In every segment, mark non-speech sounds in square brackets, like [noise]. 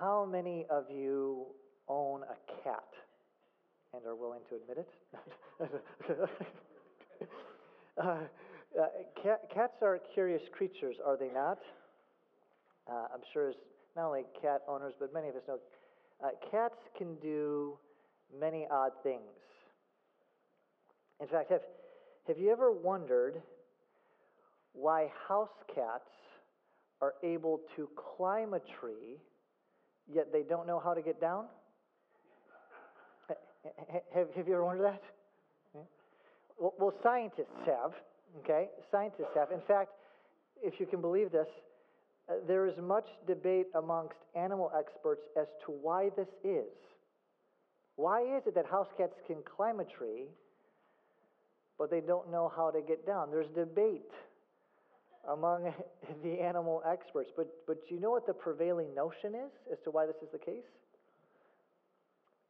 How many of you own a cat and are willing to admit it? [laughs] uh, uh, cat, cats are curious creatures, are they not? Uh, I'm sure as not only cat owners, but many of us know uh, cats can do many odd things. In fact, have, have you ever wondered why house cats are able to climb a tree, yet they don't know how to get down? have, have you ever wondered that? Well, well, scientists have, okay? Scientists have. In fact, if you can believe this, uh, there is much debate amongst animal experts as to why this is. Why is it that house cats can climb a tree, but they don't know how to get down? There's debate among [laughs] the animal experts. But, but you know what the prevailing notion is as to why this is the case?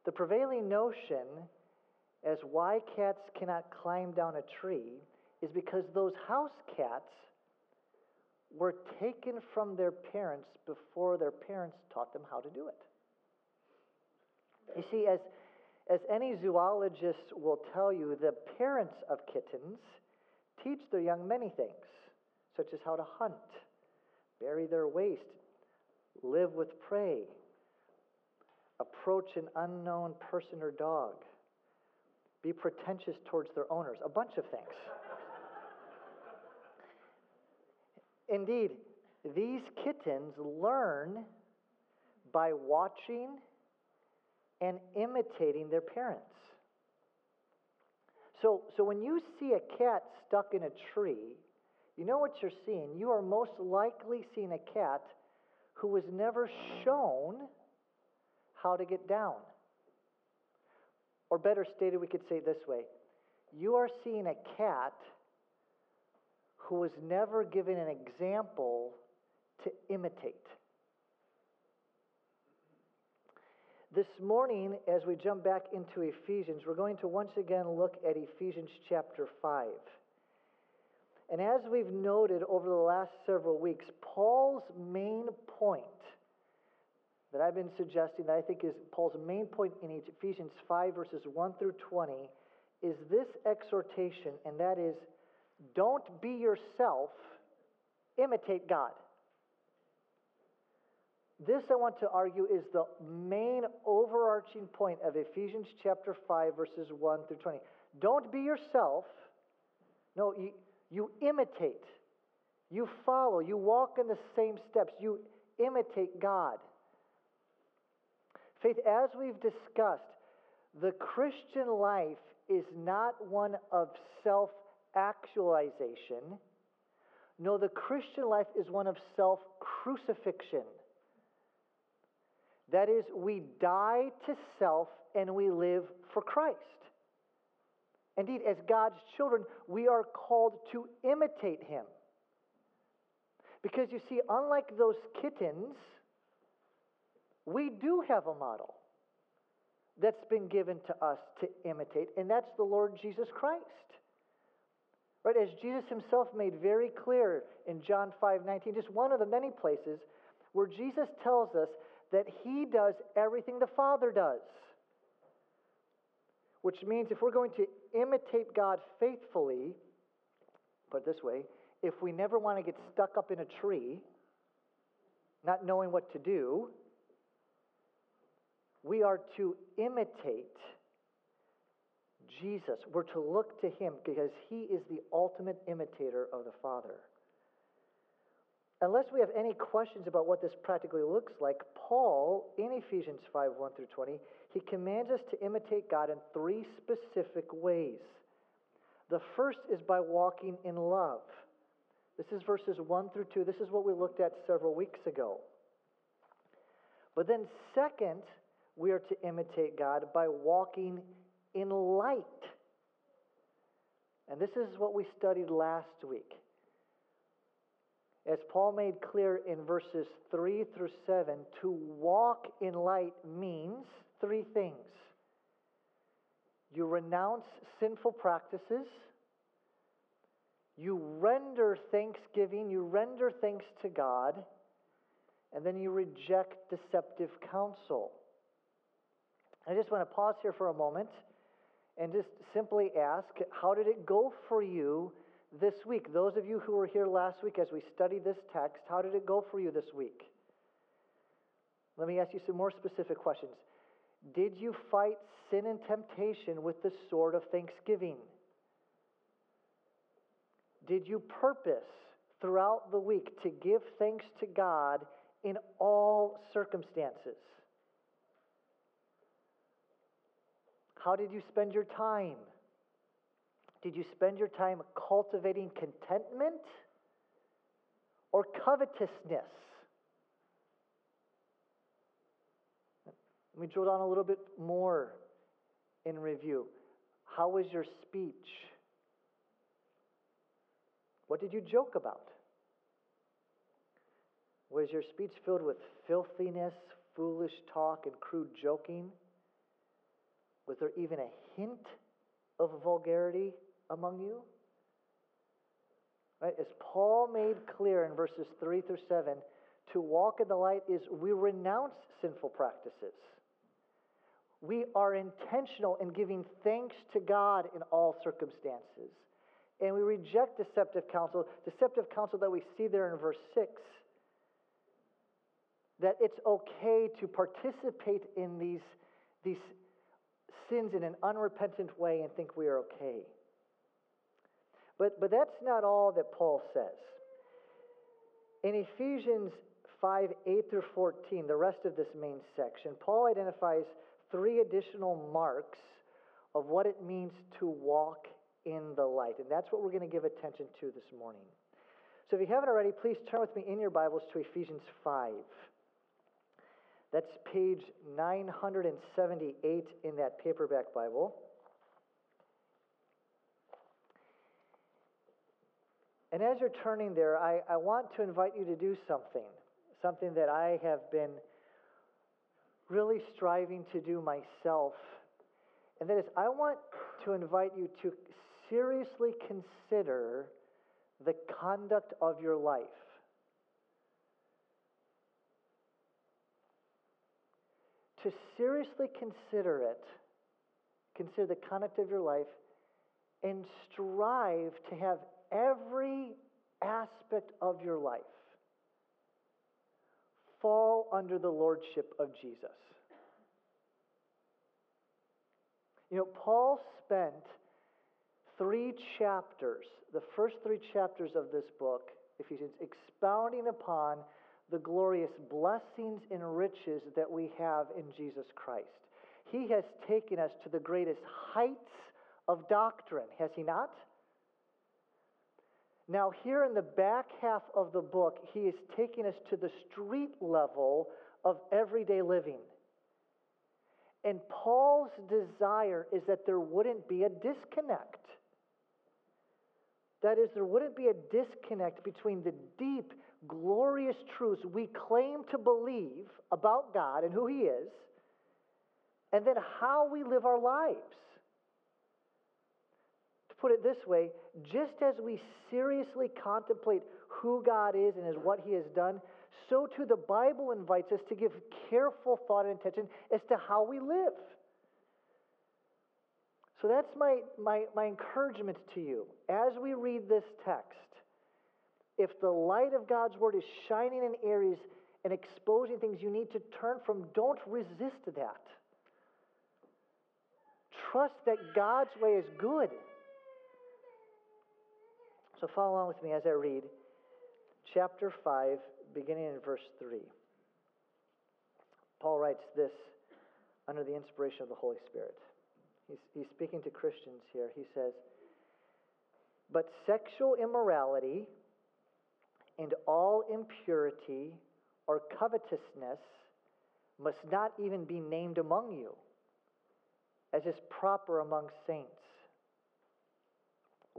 The prevailing notion as why cats cannot climb down a tree is because those house cats were taken from their parents before their parents taught them how to do it. You see, as, as any zoologist will tell you, the parents of kittens teach their young many things, such as how to hunt, bury their waste, live with prey, approach an unknown person or dog, be pretentious towards their owners, a bunch of things. [laughs] Indeed, these kittens learn by watching and imitating their parents. So, so when you see a cat stuck in a tree, you know what you're seeing. You are most likely seeing a cat who was never shown how to get down. Or better stated, we could say this way you are seeing a cat who was never given an example to imitate. This morning, as we jump back into Ephesians, we're going to once again look at Ephesians chapter 5. And as we've noted over the last several weeks, Paul's main point that I've been suggesting, that I think is Paul's main point in Ephesians 5, verses 1 through 20, is this exhortation, and that is don't be yourself, imitate God. This, I want to argue, is the main overarching point of Ephesians chapter 5, verses 1 through 20. Don't be yourself. No, you, you imitate. You follow. You walk in the same steps. You imitate God. Faith, as we've discussed, the Christian life is not one of self actualization. No, the Christian life is one of self crucifixion. That is, we die to self and we live for Christ. Indeed, as God's children, we are called to imitate Him. Because you see, unlike those kittens, we do have a model that's been given to us to imitate, and that's the Lord Jesus Christ. Right, as Jesus himself made very clear in John 5 19, just one of the many places where Jesus tells us that he does everything the Father does. Which means if we're going to imitate God faithfully, put it this way, if we never want to get stuck up in a tree, not knowing what to do, we are to imitate Jesus. We're to look to him because he is the ultimate imitator of the Father. Unless we have any questions about what this practically looks like, Paul, in Ephesians 5 1 through 20, he commands us to imitate God in three specific ways. The first is by walking in love. This is verses 1 through 2. This is what we looked at several weeks ago. But then, second, we are to imitate God by walking in light. And this is what we studied last week. As Paul made clear in verses 3 through 7, to walk in light means three things. You renounce sinful practices, you render thanksgiving, you render thanks to God, and then you reject deceptive counsel. I just want to pause here for a moment and just simply ask how did it go for you this week? Those of you who were here last week as we studied this text, how did it go for you this week? Let me ask you some more specific questions. Did you fight sin and temptation with the sword of thanksgiving? Did you purpose throughout the week to give thanks to God in all circumstances? How did you spend your time? Did you spend your time cultivating contentment or covetousness? Let me drill down a little bit more in review. How was your speech? What did you joke about? Was your speech filled with filthiness, foolish talk, and crude joking? Was there even a hint of vulgarity among you? Right? As Paul made clear in verses 3 through 7, to walk in the light is we renounce sinful practices. We are intentional in giving thanks to God in all circumstances. And we reject deceptive counsel, deceptive counsel that we see there in verse 6 that it's okay to participate in these, these sins in an unrepentant way and think we are okay. But, but that's not all that Paul says. In Ephesians 5 8 through 14, the rest of this main section, Paul identifies three additional marks of what it means to walk in the light. And that's what we're going to give attention to this morning. So if you haven't already, please turn with me in your Bibles to Ephesians 5. That's page 978 in that paperback Bible. And as you're turning there, I, I want to invite you to do something, something that I have been really striving to do myself. And that is, I want to invite you to seriously consider the conduct of your life. to seriously consider it, consider the conduct of your life, and strive to have every aspect of your life fall under the lordship of Jesus. You know, Paul spent three chapters, the first three chapters of this book, Ephesians, expounding upon the glorious blessings and riches that we have in Jesus Christ. He has taken us to the greatest heights of doctrine, has he not? Now, here in the back half of the book, he is taking us to the street level of everyday living. And Paul's desire is that there wouldn't be a disconnect. That is, there wouldn't be a disconnect between the deep glorious truths we claim to believe about God and who He is, and then how we live our lives. Put it this way, just as we seriously contemplate who God is and is what He has done, so too the Bible invites us to give careful thought and attention as to how we live. So that's my, my, my encouragement to you. As we read this text, if the light of God's word is shining in areas and exposing things you need to turn from, don't resist that. Trust that God's way is good. So follow along with me as I read chapter 5, beginning in verse 3. Paul writes this under the inspiration of the Holy Spirit. He's, he's speaking to Christians here. He says, But sexual immorality and all impurity or covetousness must not even be named among you, as is proper among saints.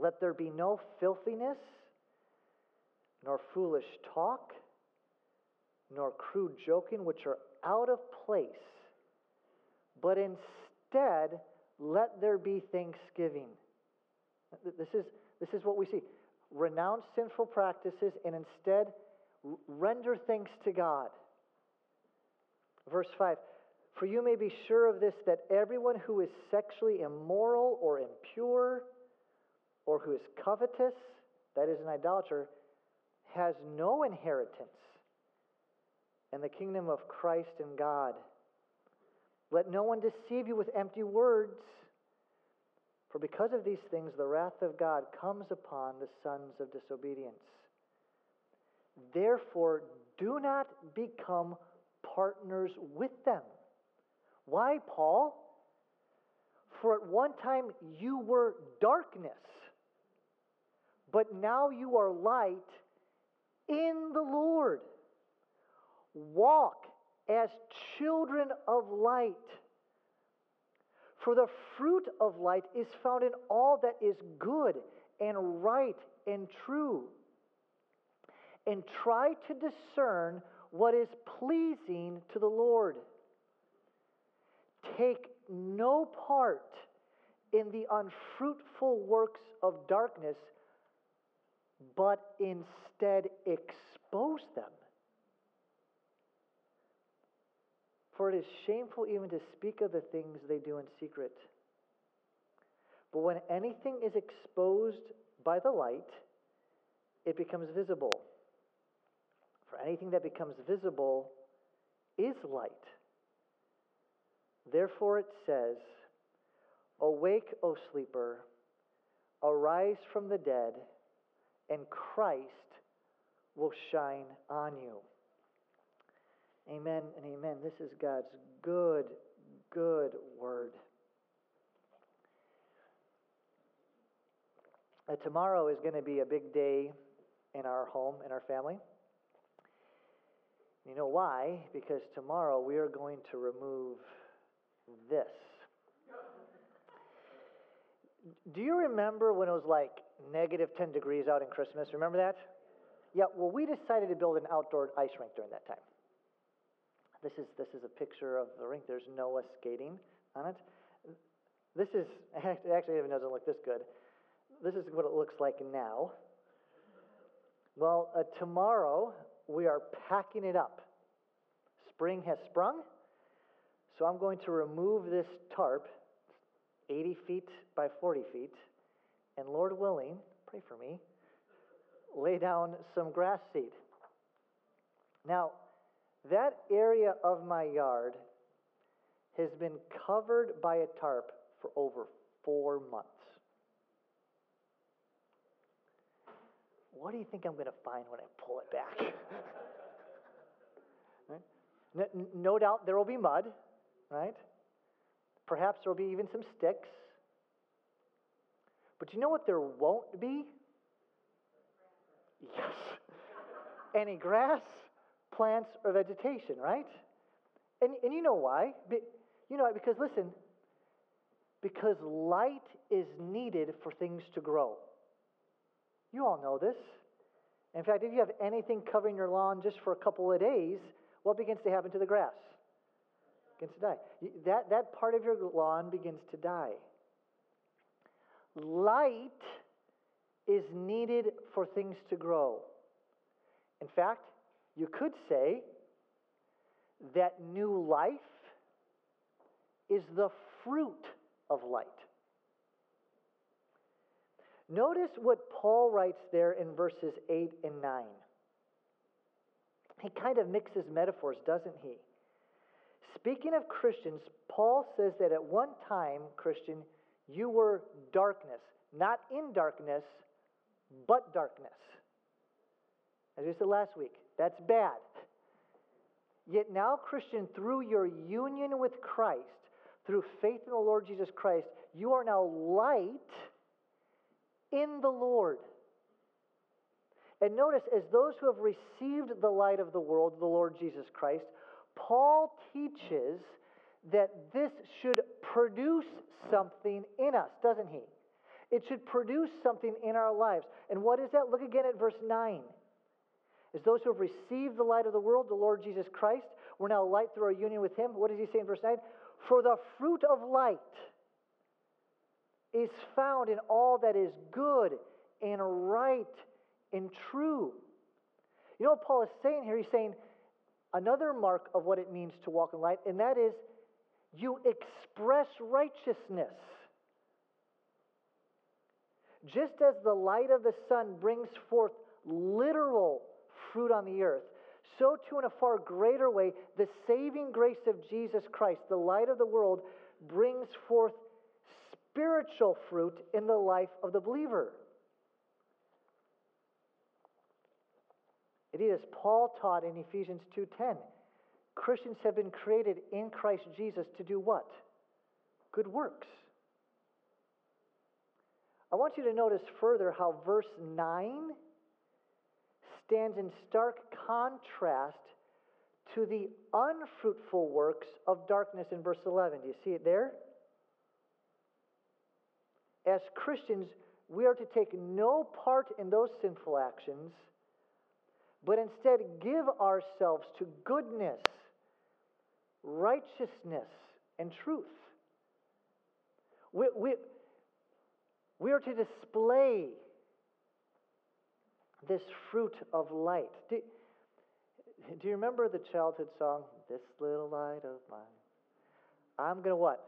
Let there be no filthiness, nor foolish talk, nor crude joking, which are out of place, but instead let there be thanksgiving. This is, this is what we see renounce sinful practices, and instead render thanks to God. Verse 5 For you may be sure of this, that everyone who is sexually immoral or impure, or who is covetous, that is, an idolater, has no inheritance in the kingdom of Christ and God. Let no one deceive you with empty words. For because of these things, the wrath of God comes upon the sons of disobedience. Therefore, do not become partners with them. Why, Paul? For at one time you were darkness, but now you are light in the Lord. Walk as children of light. For the fruit of light is found in all that is good and right and true. And try to discern what is pleasing to the Lord. Take no part in the unfruitful works of darkness, but instead expose them. For it is shameful even to speak of the things they do in secret. But when anything is exposed by the light, it becomes visible. For anything that becomes visible is light. Therefore it says, Awake, O sleeper, arise from the dead, and Christ will shine on you. Amen and amen. This is God's good, good word. Uh, tomorrow is going to be a big day in our home, in our family. You know why? Because tomorrow we are going to remove this. Do you remember when it was like negative 10 degrees out in Christmas? Remember that? Yeah, well, we decided to build an outdoor ice rink during that time. This is, this is a picture of the rink. There's Noah skating on it. This is, [laughs] actually, even doesn't look this good. This is what it looks like now. Well, uh, tomorrow we are packing it up. Spring has sprung, so I'm going to remove this tarp, 80 feet by 40 feet, and Lord willing, pray for me, lay down some grass seed. Now, that area of my yard has been covered by a tarp for over four months. What do you think I'm going to find when I pull it back? [laughs] right? no, no doubt there will be mud, right? Perhaps there will be even some sticks. But you know what there won't be? Yes. Any grass plants or vegetation, right? And, and you know why? You know, why? because listen, because light is needed for things to grow. You all know this. In fact, if you have anything covering your lawn just for a couple of days, what begins to happen to the grass? It begins to die. That, that part of your lawn begins to die. Light is needed for things to grow. In fact, you could say that new life is the fruit of light. Notice what Paul writes there in verses 8 and 9. He kind of mixes metaphors, doesn't he? Speaking of Christians, Paul says that at one time, Christian, you were darkness. Not in darkness, but darkness. As we said last week, that's bad. Yet now, Christian, through your union with Christ, through faith in the Lord Jesus Christ, you are now light in the Lord. And notice, as those who have received the light of the world, the Lord Jesus Christ, Paul teaches that this should produce something in us, doesn't he? It should produce something in our lives. And what is that? Look again at verse 9. As those who have received the light of the world, the Lord Jesus Christ, we're now light through our union with Him. What does He say in verse 9? For the fruit of light is found in all that is good and right and true. You know what Paul is saying here? He's saying, another mark of what it means to walk in light, and that is you express righteousness. Just as the light of the sun brings forth literal fruit on the earth, so too, in a far greater way, the saving grace of Jesus Christ, the light of the world, brings forth spiritual fruit in the life of the believer. It is Paul taught in Ephesians 2:10. Christians have been created in Christ Jesus to do what? Good works. I want you to notice further how verse 9 stands in stark contrast to the unfruitful works of darkness in verse 11. Do you see it there? As Christians, we are to take no part in those sinful actions, but instead give ourselves to goodness, righteousness, and truth. We, we, we are to display this fruit of light. Do, do you remember the childhood song, This Little Light of Mine? I'm going to what?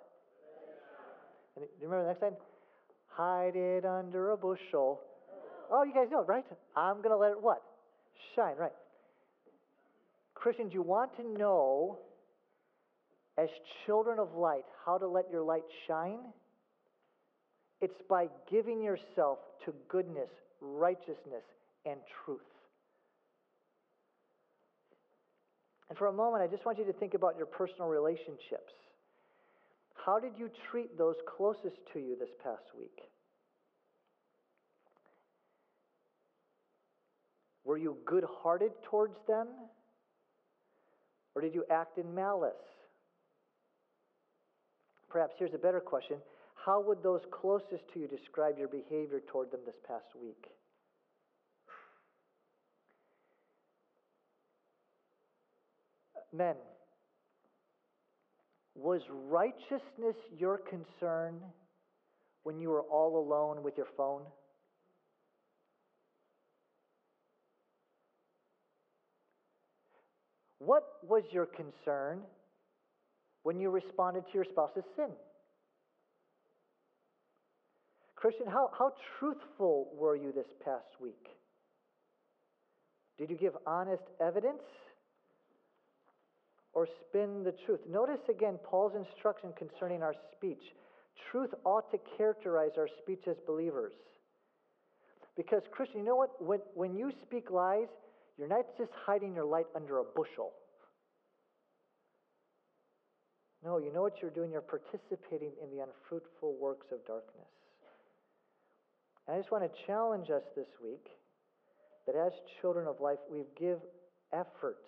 do you remember the next line? Hide it under a bushel. Oh, you guys know, right? I'm going to let it what? Shine, right. Christians, you want to know, as children of light, how to let your light shine? It's by giving yourself to goodness, righteousness, and truth. And for a moment, I just want you to think about your personal relationships. How did you treat those closest to you this past week? Were you good hearted towards them? Or did you act in malice? Perhaps here's a better question How would those closest to you describe your behavior toward them this past week? Men, was righteousness your concern when you were all alone with your phone? What was your concern when you responded to your spouse's sin? Christian, how, how truthful were you this past week? Did you give honest evidence or spin the truth? Notice again Paul's instruction concerning our speech. Truth ought to characterize our speech as believers. Because, Christian, you know what? When, when you speak lies, you're not just hiding your light under a bushel. No, you know what you're doing? You're participating in the unfruitful works of darkness. And I just want to challenge us this week that as children of life, we give effort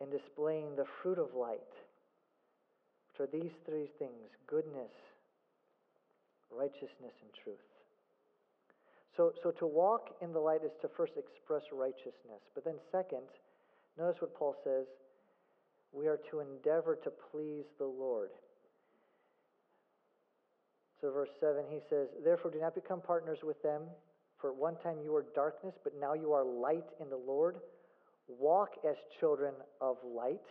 in displaying the fruit of light, which are these three things goodness, righteousness, and truth. So, so to walk in the light is to first express righteousness. But then, second, notice what Paul says we are to endeavor to please the Lord. So, verse 7, he says, Therefore, do not become partners with them. For at one time you were darkness, but now you are light in the Lord. Walk as children of light.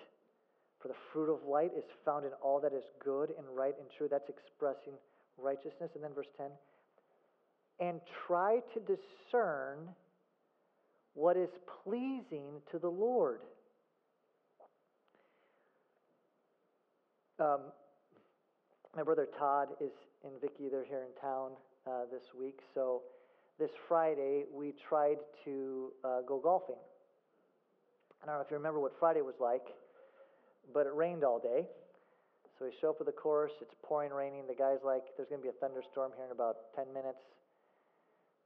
For the fruit of light is found in all that is good and right and true. That's expressing righteousness. And then verse 10 and try to discern what is pleasing to the Lord. Um, my brother Todd is and Vicky, they're here in town uh, this week. So this Friday, we tried to uh, go golfing. I don't know if you remember what Friday was like, but it rained all day. So we show up at the course, it's pouring raining. The guy's like, there's going to be a thunderstorm here in about 10 minutes.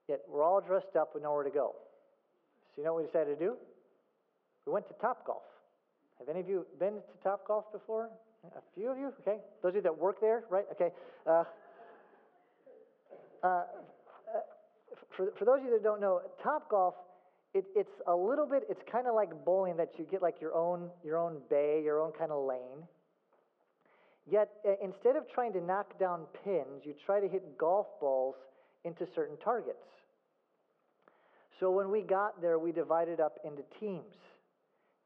Yet we're all dressed up, we nowhere to go. So you know what we decided to do? We went to Topgolf. Have any of you been to Topgolf before? A few of you? Okay. Those of you that work there, right? Okay. Uh, uh, for, for those of you that don't know, Topgolf, it, it's a little bit, it's kind of like bowling that you get like your own, your own bay, your own kind of lane. Yet, uh, instead of trying to knock down pins, you try to hit golf balls into certain targets. So when we got there, we divided up into teams.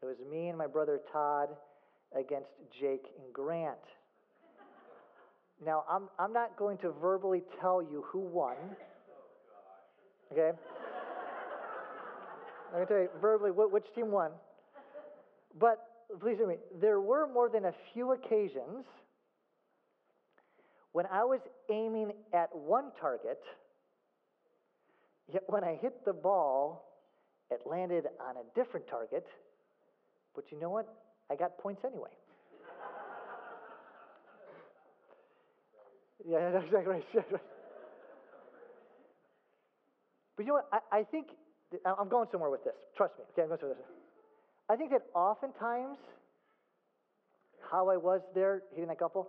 It was me and my brother Todd against Jake and Grant. Now, I'm, I'm not going to verbally tell you who won. Okay? I'm going to tell you verbally which team won. But please hear me. There were more than a few occasions when I was aiming at one target, yet when I hit the ball, it landed on a different target. But you know what? I got points anyway. [laughs] yeah, that's exactly right. But you know what? I, I think I'm going somewhere with this. Trust me. Okay, I'm going somewhere with this. I think that oftentimes, how I was there hitting that couple,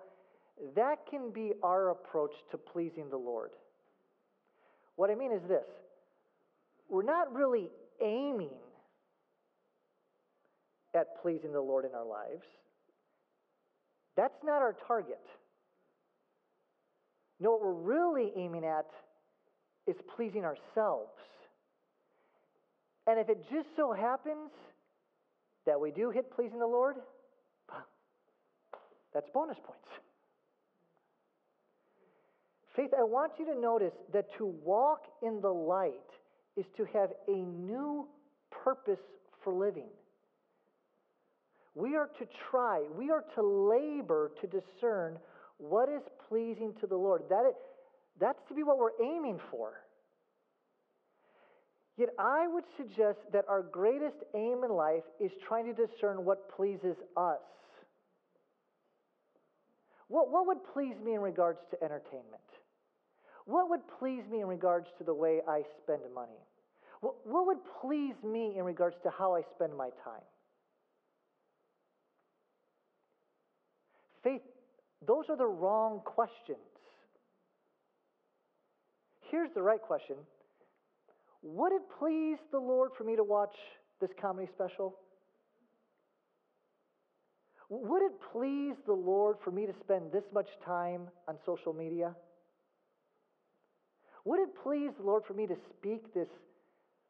that can be our approach to pleasing the Lord. What I mean is this we're not really aiming at pleasing the Lord in our lives. That's not our target. No, what we're really aiming at is pleasing ourselves. And if it just so happens that we do hit pleasing the Lord, that's bonus points. Faith, I want you to notice that to walk in the light is to have a new purpose for living. We are to try, we are to labor to discern what is pleasing to the Lord. That is, that's to be what we're aiming for. Yet I would suggest that our greatest aim in life is trying to discern what pleases us. What, what would please me in regards to entertainment? What would please me in regards to the way I spend money? What, would please me in regards to how I spend my time? Faith, those are the wrong questions. Here's the right question Would it please the Lord for me to watch this comedy special? Would it please the Lord for me to spend this much time on social media? Would it please the Lord for me to speak this,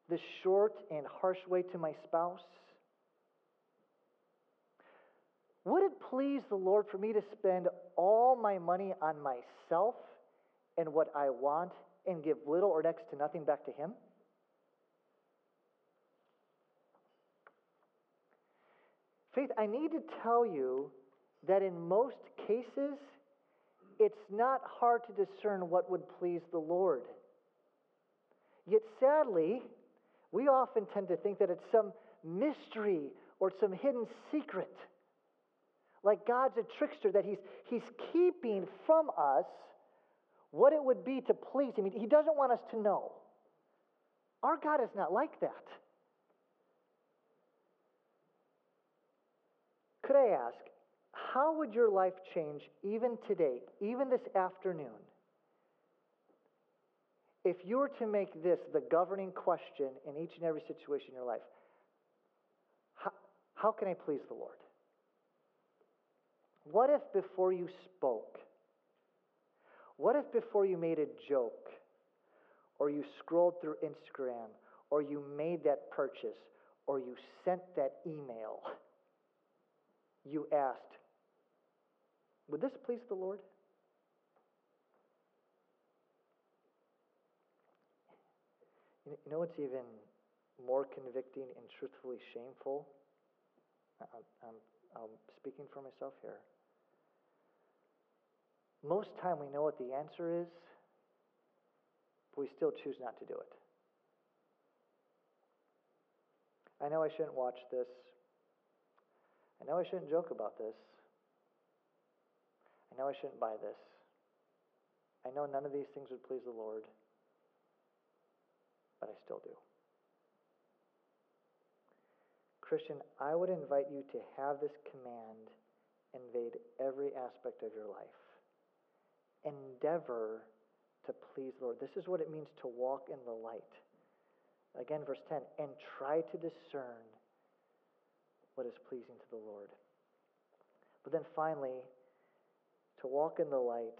this short and harsh way to my spouse? Would it please the Lord for me to spend all my money on myself and what I want and give little or next to nothing back to Him? Faith, I need to tell you that in most cases, it's not hard to discern what would please the Lord. Yet sadly, we often tend to think that it's some mystery or some hidden secret. Like God's a trickster, that he's, he's keeping from us what it would be to please Him. He doesn't want us to know. Our God is not like that. Could I ask, how would your life change even today, even this afternoon, if you were to make this the governing question in each and every situation in your life? How, how can I please the Lord? What if before you spoke, what if before you made a joke, or you scrolled through Instagram, or you made that purchase, or you sent that email, you asked, Would this please the Lord? You know what's even more convicting and truthfully shameful? I'm, I'm, I'm speaking for myself here. Most time we know what the answer is, but we still choose not to do it. I know I shouldn't watch this. I know I shouldn't joke about this. I know I shouldn't buy this. I know none of these things would please the Lord, but I still do. Christian, I would invite you to have this command invade every aspect of your life. Endeavor to please the Lord. This is what it means to walk in the light. Again, verse 10 and try to discern what is pleasing to the Lord. But then finally, to walk in the light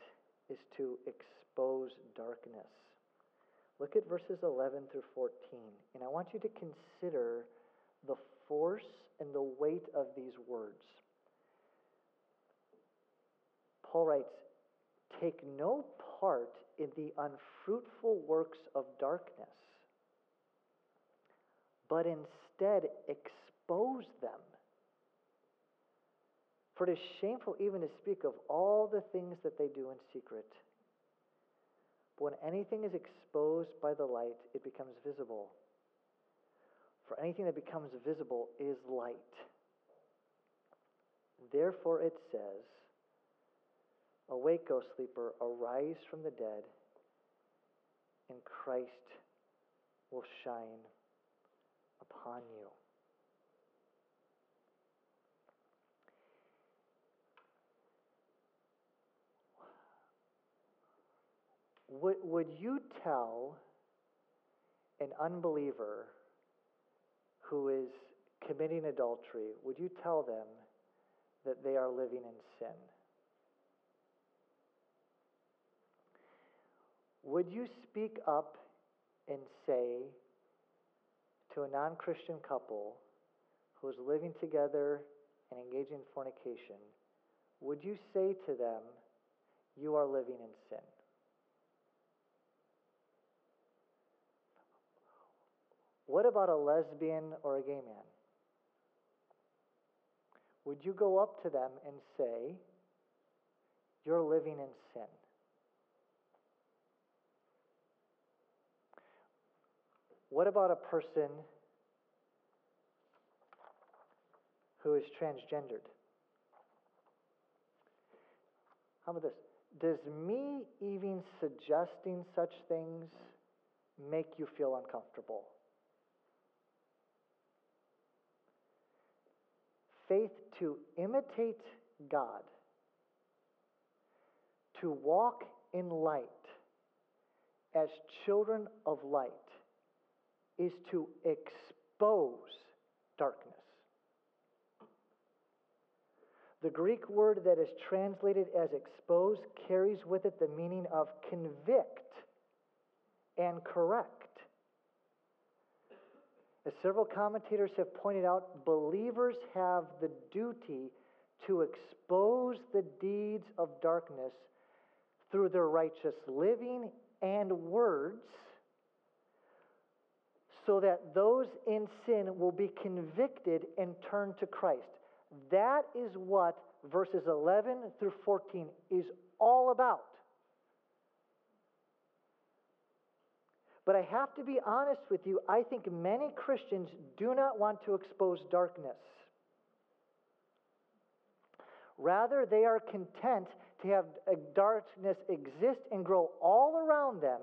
is to expose darkness. Look at verses 11 through 14. And I want you to consider the force and the weight of these words. Paul writes, Take no part in the unfruitful works of darkness, but instead expose them. For it is shameful even to speak of all the things that they do in secret. But when anything is exposed by the light, it becomes visible. For anything that becomes visible is light. Therefore it says, Awake, O sleeper, arise from the dead, and Christ will shine upon you. Would, would you tell an unbeliever who is committing adultery, would you tell them that they are living in sin? Would you speak up and say to a non Christian couple who is living together and engaging in fornication, would you say to them, You are living in sin? What about a lesbian or a gay man? Would you go up to them and say, You're living in sin? What about a person who is transgendered? How about this? Does me even suggesting such things make you feel uncomfortable? Faith to imitate God, to walk in light as children of light is to expose darkness. The Greek word that is translated as expose carries with it the meaning of convict and correct. As several commentators have pointed out, believers have the duty to expose the deeds of darkness through their righteous living and words so that those in sin will be convicted and turn to Christ. That is what verses 11 through 14 is all about. But I have to be honest with you, I think many Christians do not want to expose darkness. Rather, they are content to have darkness exist and grow all around them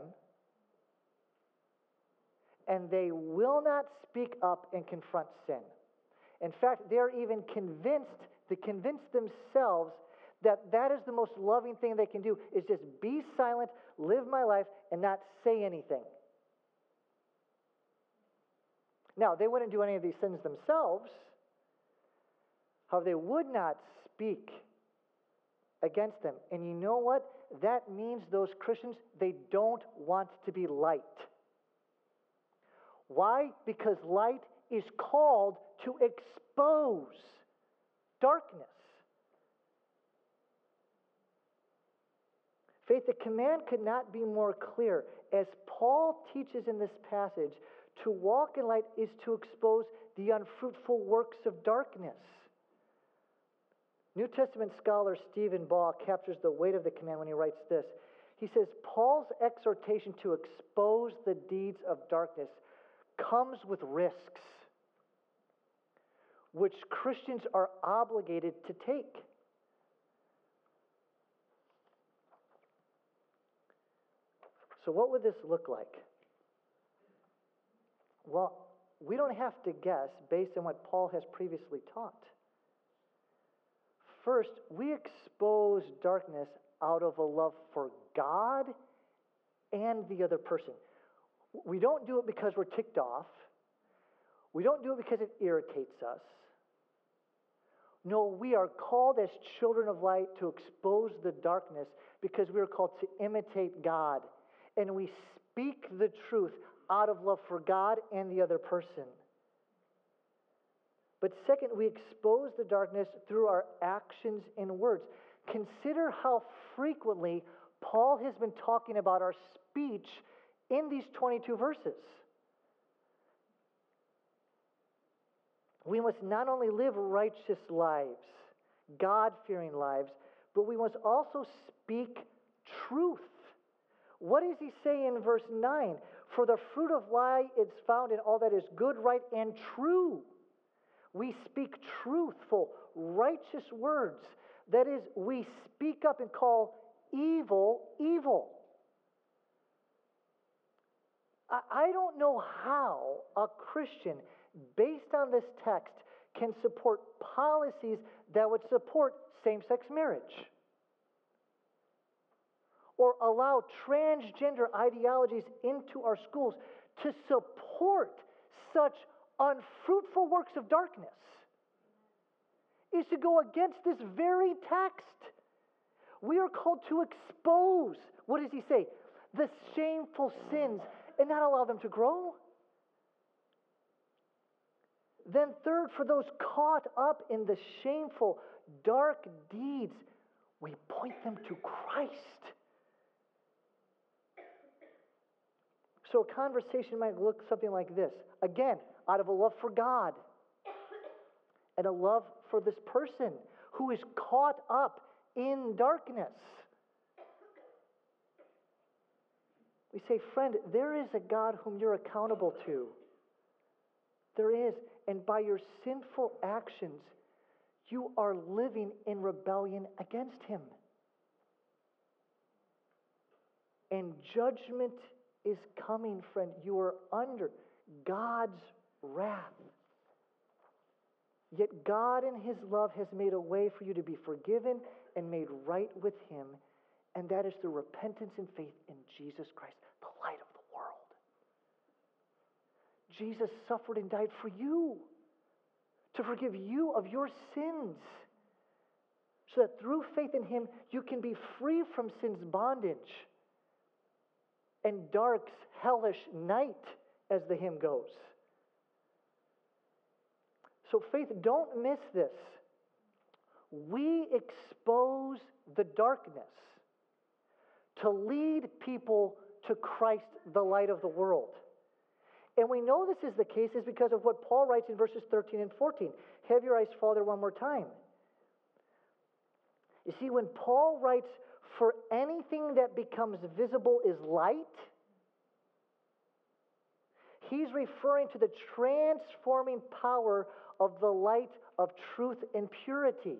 and they will not speak up and confront sin. In fact, they're even convinced to convince themselves that that is the most loving thing they can do is just be silent, live my life, and not say anything. Now, they wouldn't do any of these sins themselves. However, they would not speak against them. And you know what? That means those Christians, they don't want to be light. Why? Because light is called to expose darkness. Faith, the command could not be more clear. As Paul teaches in this passage, to walk in light is to expose the unfruitful works of darkness. New Testament scholar Stephen Baugh captures the weight of the command when he writes this. He says, Paul's exhortation to expose the deeds of darkness comes with risks, which Christians are obligated to take. So, what would this look like? Well, we don't have to guess based on what Paul has previously taught. First, we expose darkness out of a love for God and the other person. We don't do it because we're ticked off. We don't do it because it irritates us. No, we are called as children of light to expose the darkness because we are called to imitate God. And we speak the truth out of love for God and the other person. But second, we expose the darkness through our actions and words. Consider how frequently Paul has been talking about our speech in these 22 verses. We must not only live righteous lives, God fearing lives, but we must also speak truth. What does he say in verse 9? For the fruit of life is found in all that is good, right, and true. We speak truthful, righteous words. That is, we speak up and call evil evil. I don't know how a Christian, based on this text, can support policies that would support same sex marriage or allow transgender ideologies into our schools to support such unfruitful works of darkness is to go against this very text. We are called to expose, what does he say? The shameful sins and not allow them to grow. Then, third, for those caught up in the shameful, dark deeds, we point them to Christ. So a conversation might look something like this. Again, out of a love for God and a love for this person who is caught up in darkness. We say, friend, there is a God whom you're accountable to. There is. And by your sinful actions, you are living in rebellion against him. And judgment is coming, friend. You are under God's wrath. Yet God, in His love, has made a way for you to be forgiven and made right with Him, and that is through repentance and faith in Jesus Christ, the light of the world. Jesus suffered and died for you to forgive you of your sins, so that through faith in Him, you can be free from sin's bondage and dark's hellish night, as the hymn goes. So, faith, don't miss this. We expose the darkness to lead people to Christ, the light of the world. And we know this is the case is because of what Paul writes in verses 13 and 14. Have your eyes Father, one more time. You see, when Paul writes, for anything that becomes visible is light, he's referring to the transforming power of the light of truth and purity.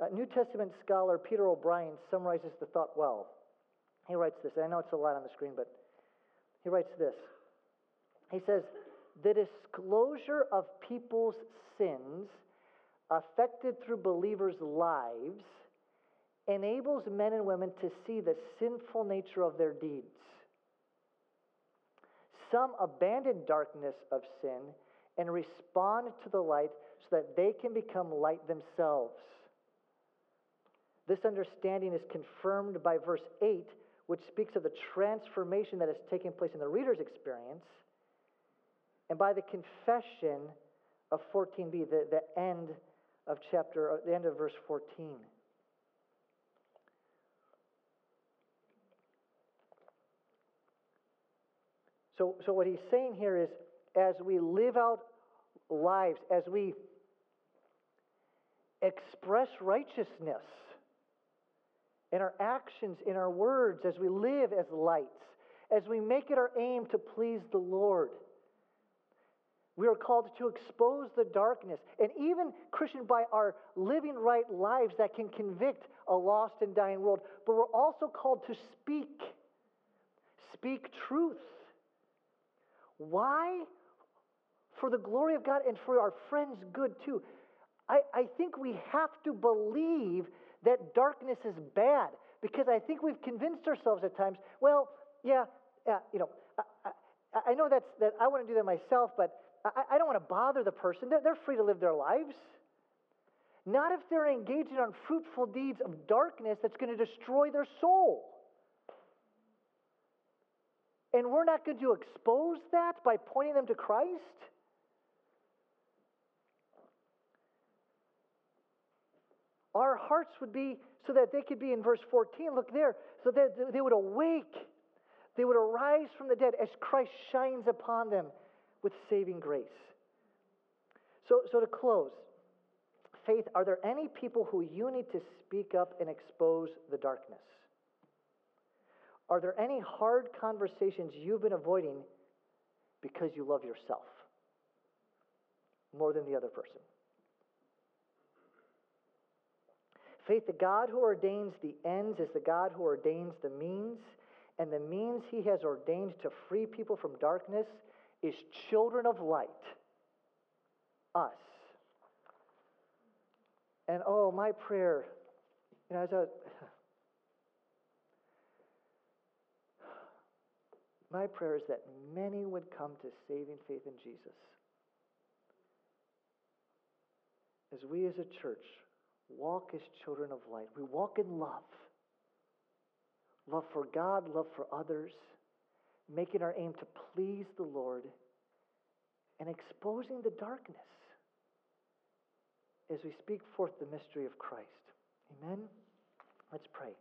A New Testament scholar Peter O'Brien summarizes the thought well. He writes this, I know it's a lot on the screen, but he writes this. He says, The disclosure of people's sins affected through believers' lives enables men and women to see the sinful nature of their deeds. Some abandon darkness of sin and respond to the light so that they can become light themselves. This understanding is confirmed by verse 8, which speaks of the transformation that has taken place in the reader's experience, and by the confession of 14b, the, the end of chapter, the end of verse 14. So, so what he's saying here is as we live out lives, as we express righteousness in our actions, in our words, as we live as lights, as we make it our aim to please the Lord. We are called to expose the darkness. And even, Christian, by our living right lives that can convict a lost and dying world, but we're also called to speak. Speak truth. Why? For the glory of God and for our friends' good too. I, I think we have to believe that darkness is bad because I think we've convinced ourselves at times, well, yeah, yeah you know, I, I, I know that's, that I want to do that myself, but I, I don't want to bother the person. They're, they're free to live their lives. Not if they're engaging on fruitful deeds of darkness that's going to destroy their soul. And we're not going to expose that by pointing them to Christ? Our hearts would be so that they could be in verse 14, look there, so that they would awake. They would arise from the dead as Christ shines upon them with saving grace. So, so to close, Faith, are there any people who you need to speak up and expose the darkness? Are there any hard conversations you've been avoiding because you love yourself more than the other person? Faith, the God who ordains the ends is the God who ordains the means, and the means he has ordained to free people from darkness is children of light, us. And oh, my prayer, you know, as a my prayer is that many would come to saving faith in Jesus. As we as a church walk as children of light, we walk in love. Love for God, love for others, making our aim to please the Lord and exposing the darkness as we speak forth the mystery of Christ. Amen? Let's pray.